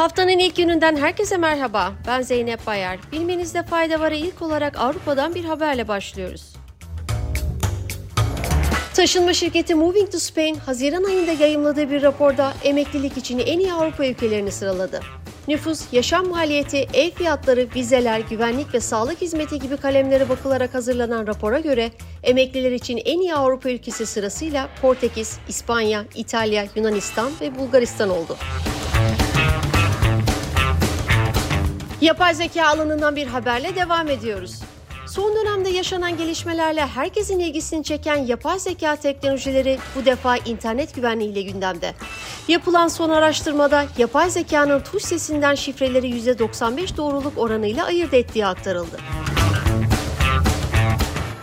Haftanın ilk gününden herkese merhaba. Ben Zeynep Bayar. Bilmenizde fayda var ilk olarak Avrupa'dan bir haberle başlıyoruz. Taşınma şirketi Moving to Spain, Haziran ayında yayımladığı bir raporda emeklilik için en iyi Avrupa ülkelerini sıraladı. Nüfus, yaşam maliyeti, ev fiyatları, vizeler, güvenlik ve sağlık hizmeti gibi kalemlere bakılarak hazırlanan rapora göre emekliler için en iyi Avrupa ülkesi sırasıyla Portekiz, İspanya, İtalya, Yunanistan ve Bulgaristan oldu. Yapay zeka alanından bir haberle devam ediyoruz. Son dönemde yaşanan gelişmelerle herkesin ilgisini çeken yapay zeka teknolojileri bu defa internet güvenliği ile gündemde. Yapılan son araştırmada yapay zekanın tuş sesinden şifreleri %95 doğruluk oranıyla ayırt ettiği aktarıldı.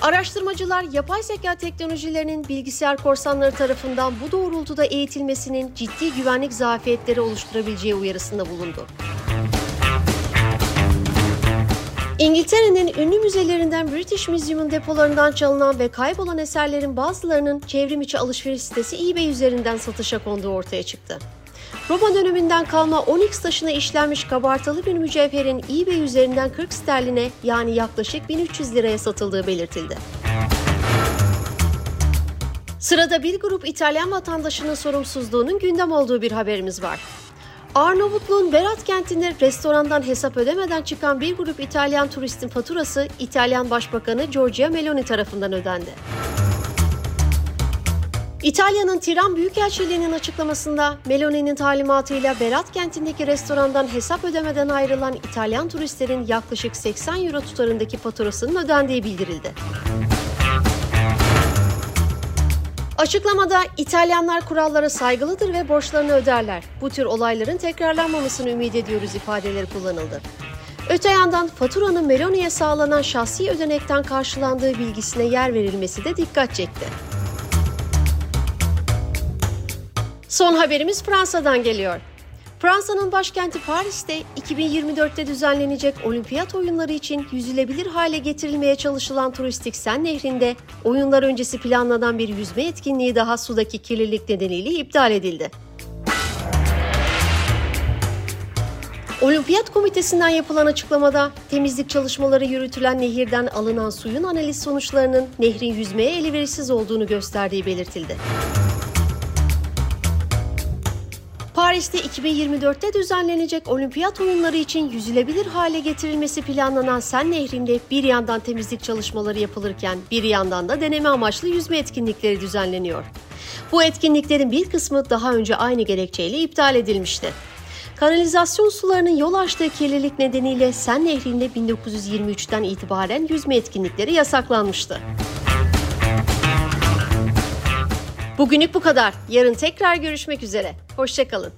Araştırmacılar yapay zeka teknolojilerinin bilgisayar korsanları tarafından bu doğrultuda eğitilmesinin ciddi güvenlik zafiyetleri oluşturabileceği uyarısında bulundu. İngiltere'nin ünlü müzelerinden British Museum'un depolarından çalınan ve kaybolan eserlerin bazılarının çevrim içi alışveriş sitesi eBay üzerinden satışa konduğu ortaya çıktı. Roma döneminden kalma onyx taşına işlenmiş kabartılı bir mücevherin eBay üzerinden 40 sterline yani yaklaşık 1300 liraya satıldığı belirtildi. Sırada bir grup İtalyan vatandaşının sorumsuzluğunun gündem olduğu bir haberimiz var. Arnavutluğun Berat kentinde restorandan hesap ödemeden çıkan bir grup İtalyan turistin faturası İtalyan Başbakanı Giorgia Meloni tarafından ödendi. İtalya'nın Tiran Büyükelçiliği'nin açıklamasında Meloni'nin talimatıyla Berat kentindeki restorandan hesap ödemeden ayrılan İtalyan turistlerin yaklaşık 80 euro tutarındaki faturasının ödendiği bildirildi. Açıklamada İtalyanlar kurallara saygılıdır ve borçlarını öderler. Bu tür olayların tekrarlanmamasını ümit ediyoruz ifadeleri kullanıldı. Öte yandan faturanın Meloni'ye sağlanan şahsi ödenekten karşılandığı bilgisine yer verilmesi de dikkat çekti. Son haberimiz Fransa'dan geliyor. Fransa'nın başkenti Paris'te 2024'te düzenlenecek olimpiyat oyunları için yüzülebilir hale getirilmeye çalışılan turistik Sen Nehri'nde oyunlar öncesi planlanan bir yüzme etkinliği daha sudaki kirlilik nedeniyle iptal edildi. Olimpiyat Komitesi'nden yapılan açıklamada temizlik çalışmaları yürütülen nehirden alınan suyun analiz sonuçlarının nehrin yüzmeye elverişsiz olduğunu gösterdiği belirtildi. Paris'te 2024'te düzenlenecek olimpiyat oyunları için yüzülebilir hale getirilmesi planlanan Sen Nehri'nde bir yandan temizlik çalışmaları yapılırken bir yandan da deneme amaçlı yüzme etkinlikleri düzenleniyor. Bu etkinliklerin bir kısmı daha önce aynı gerekçeyle iptal edilmişti. Kanalizasyon sularının yol açtığı kirlilik nedeniyle Sen Nehri'nde 1923'ten itibaren yüzme etkinlikleri yasaklanmıştı. Bugünlük bu kadar. Yarın tekrar görüşmek üzere. Hoşçakalın.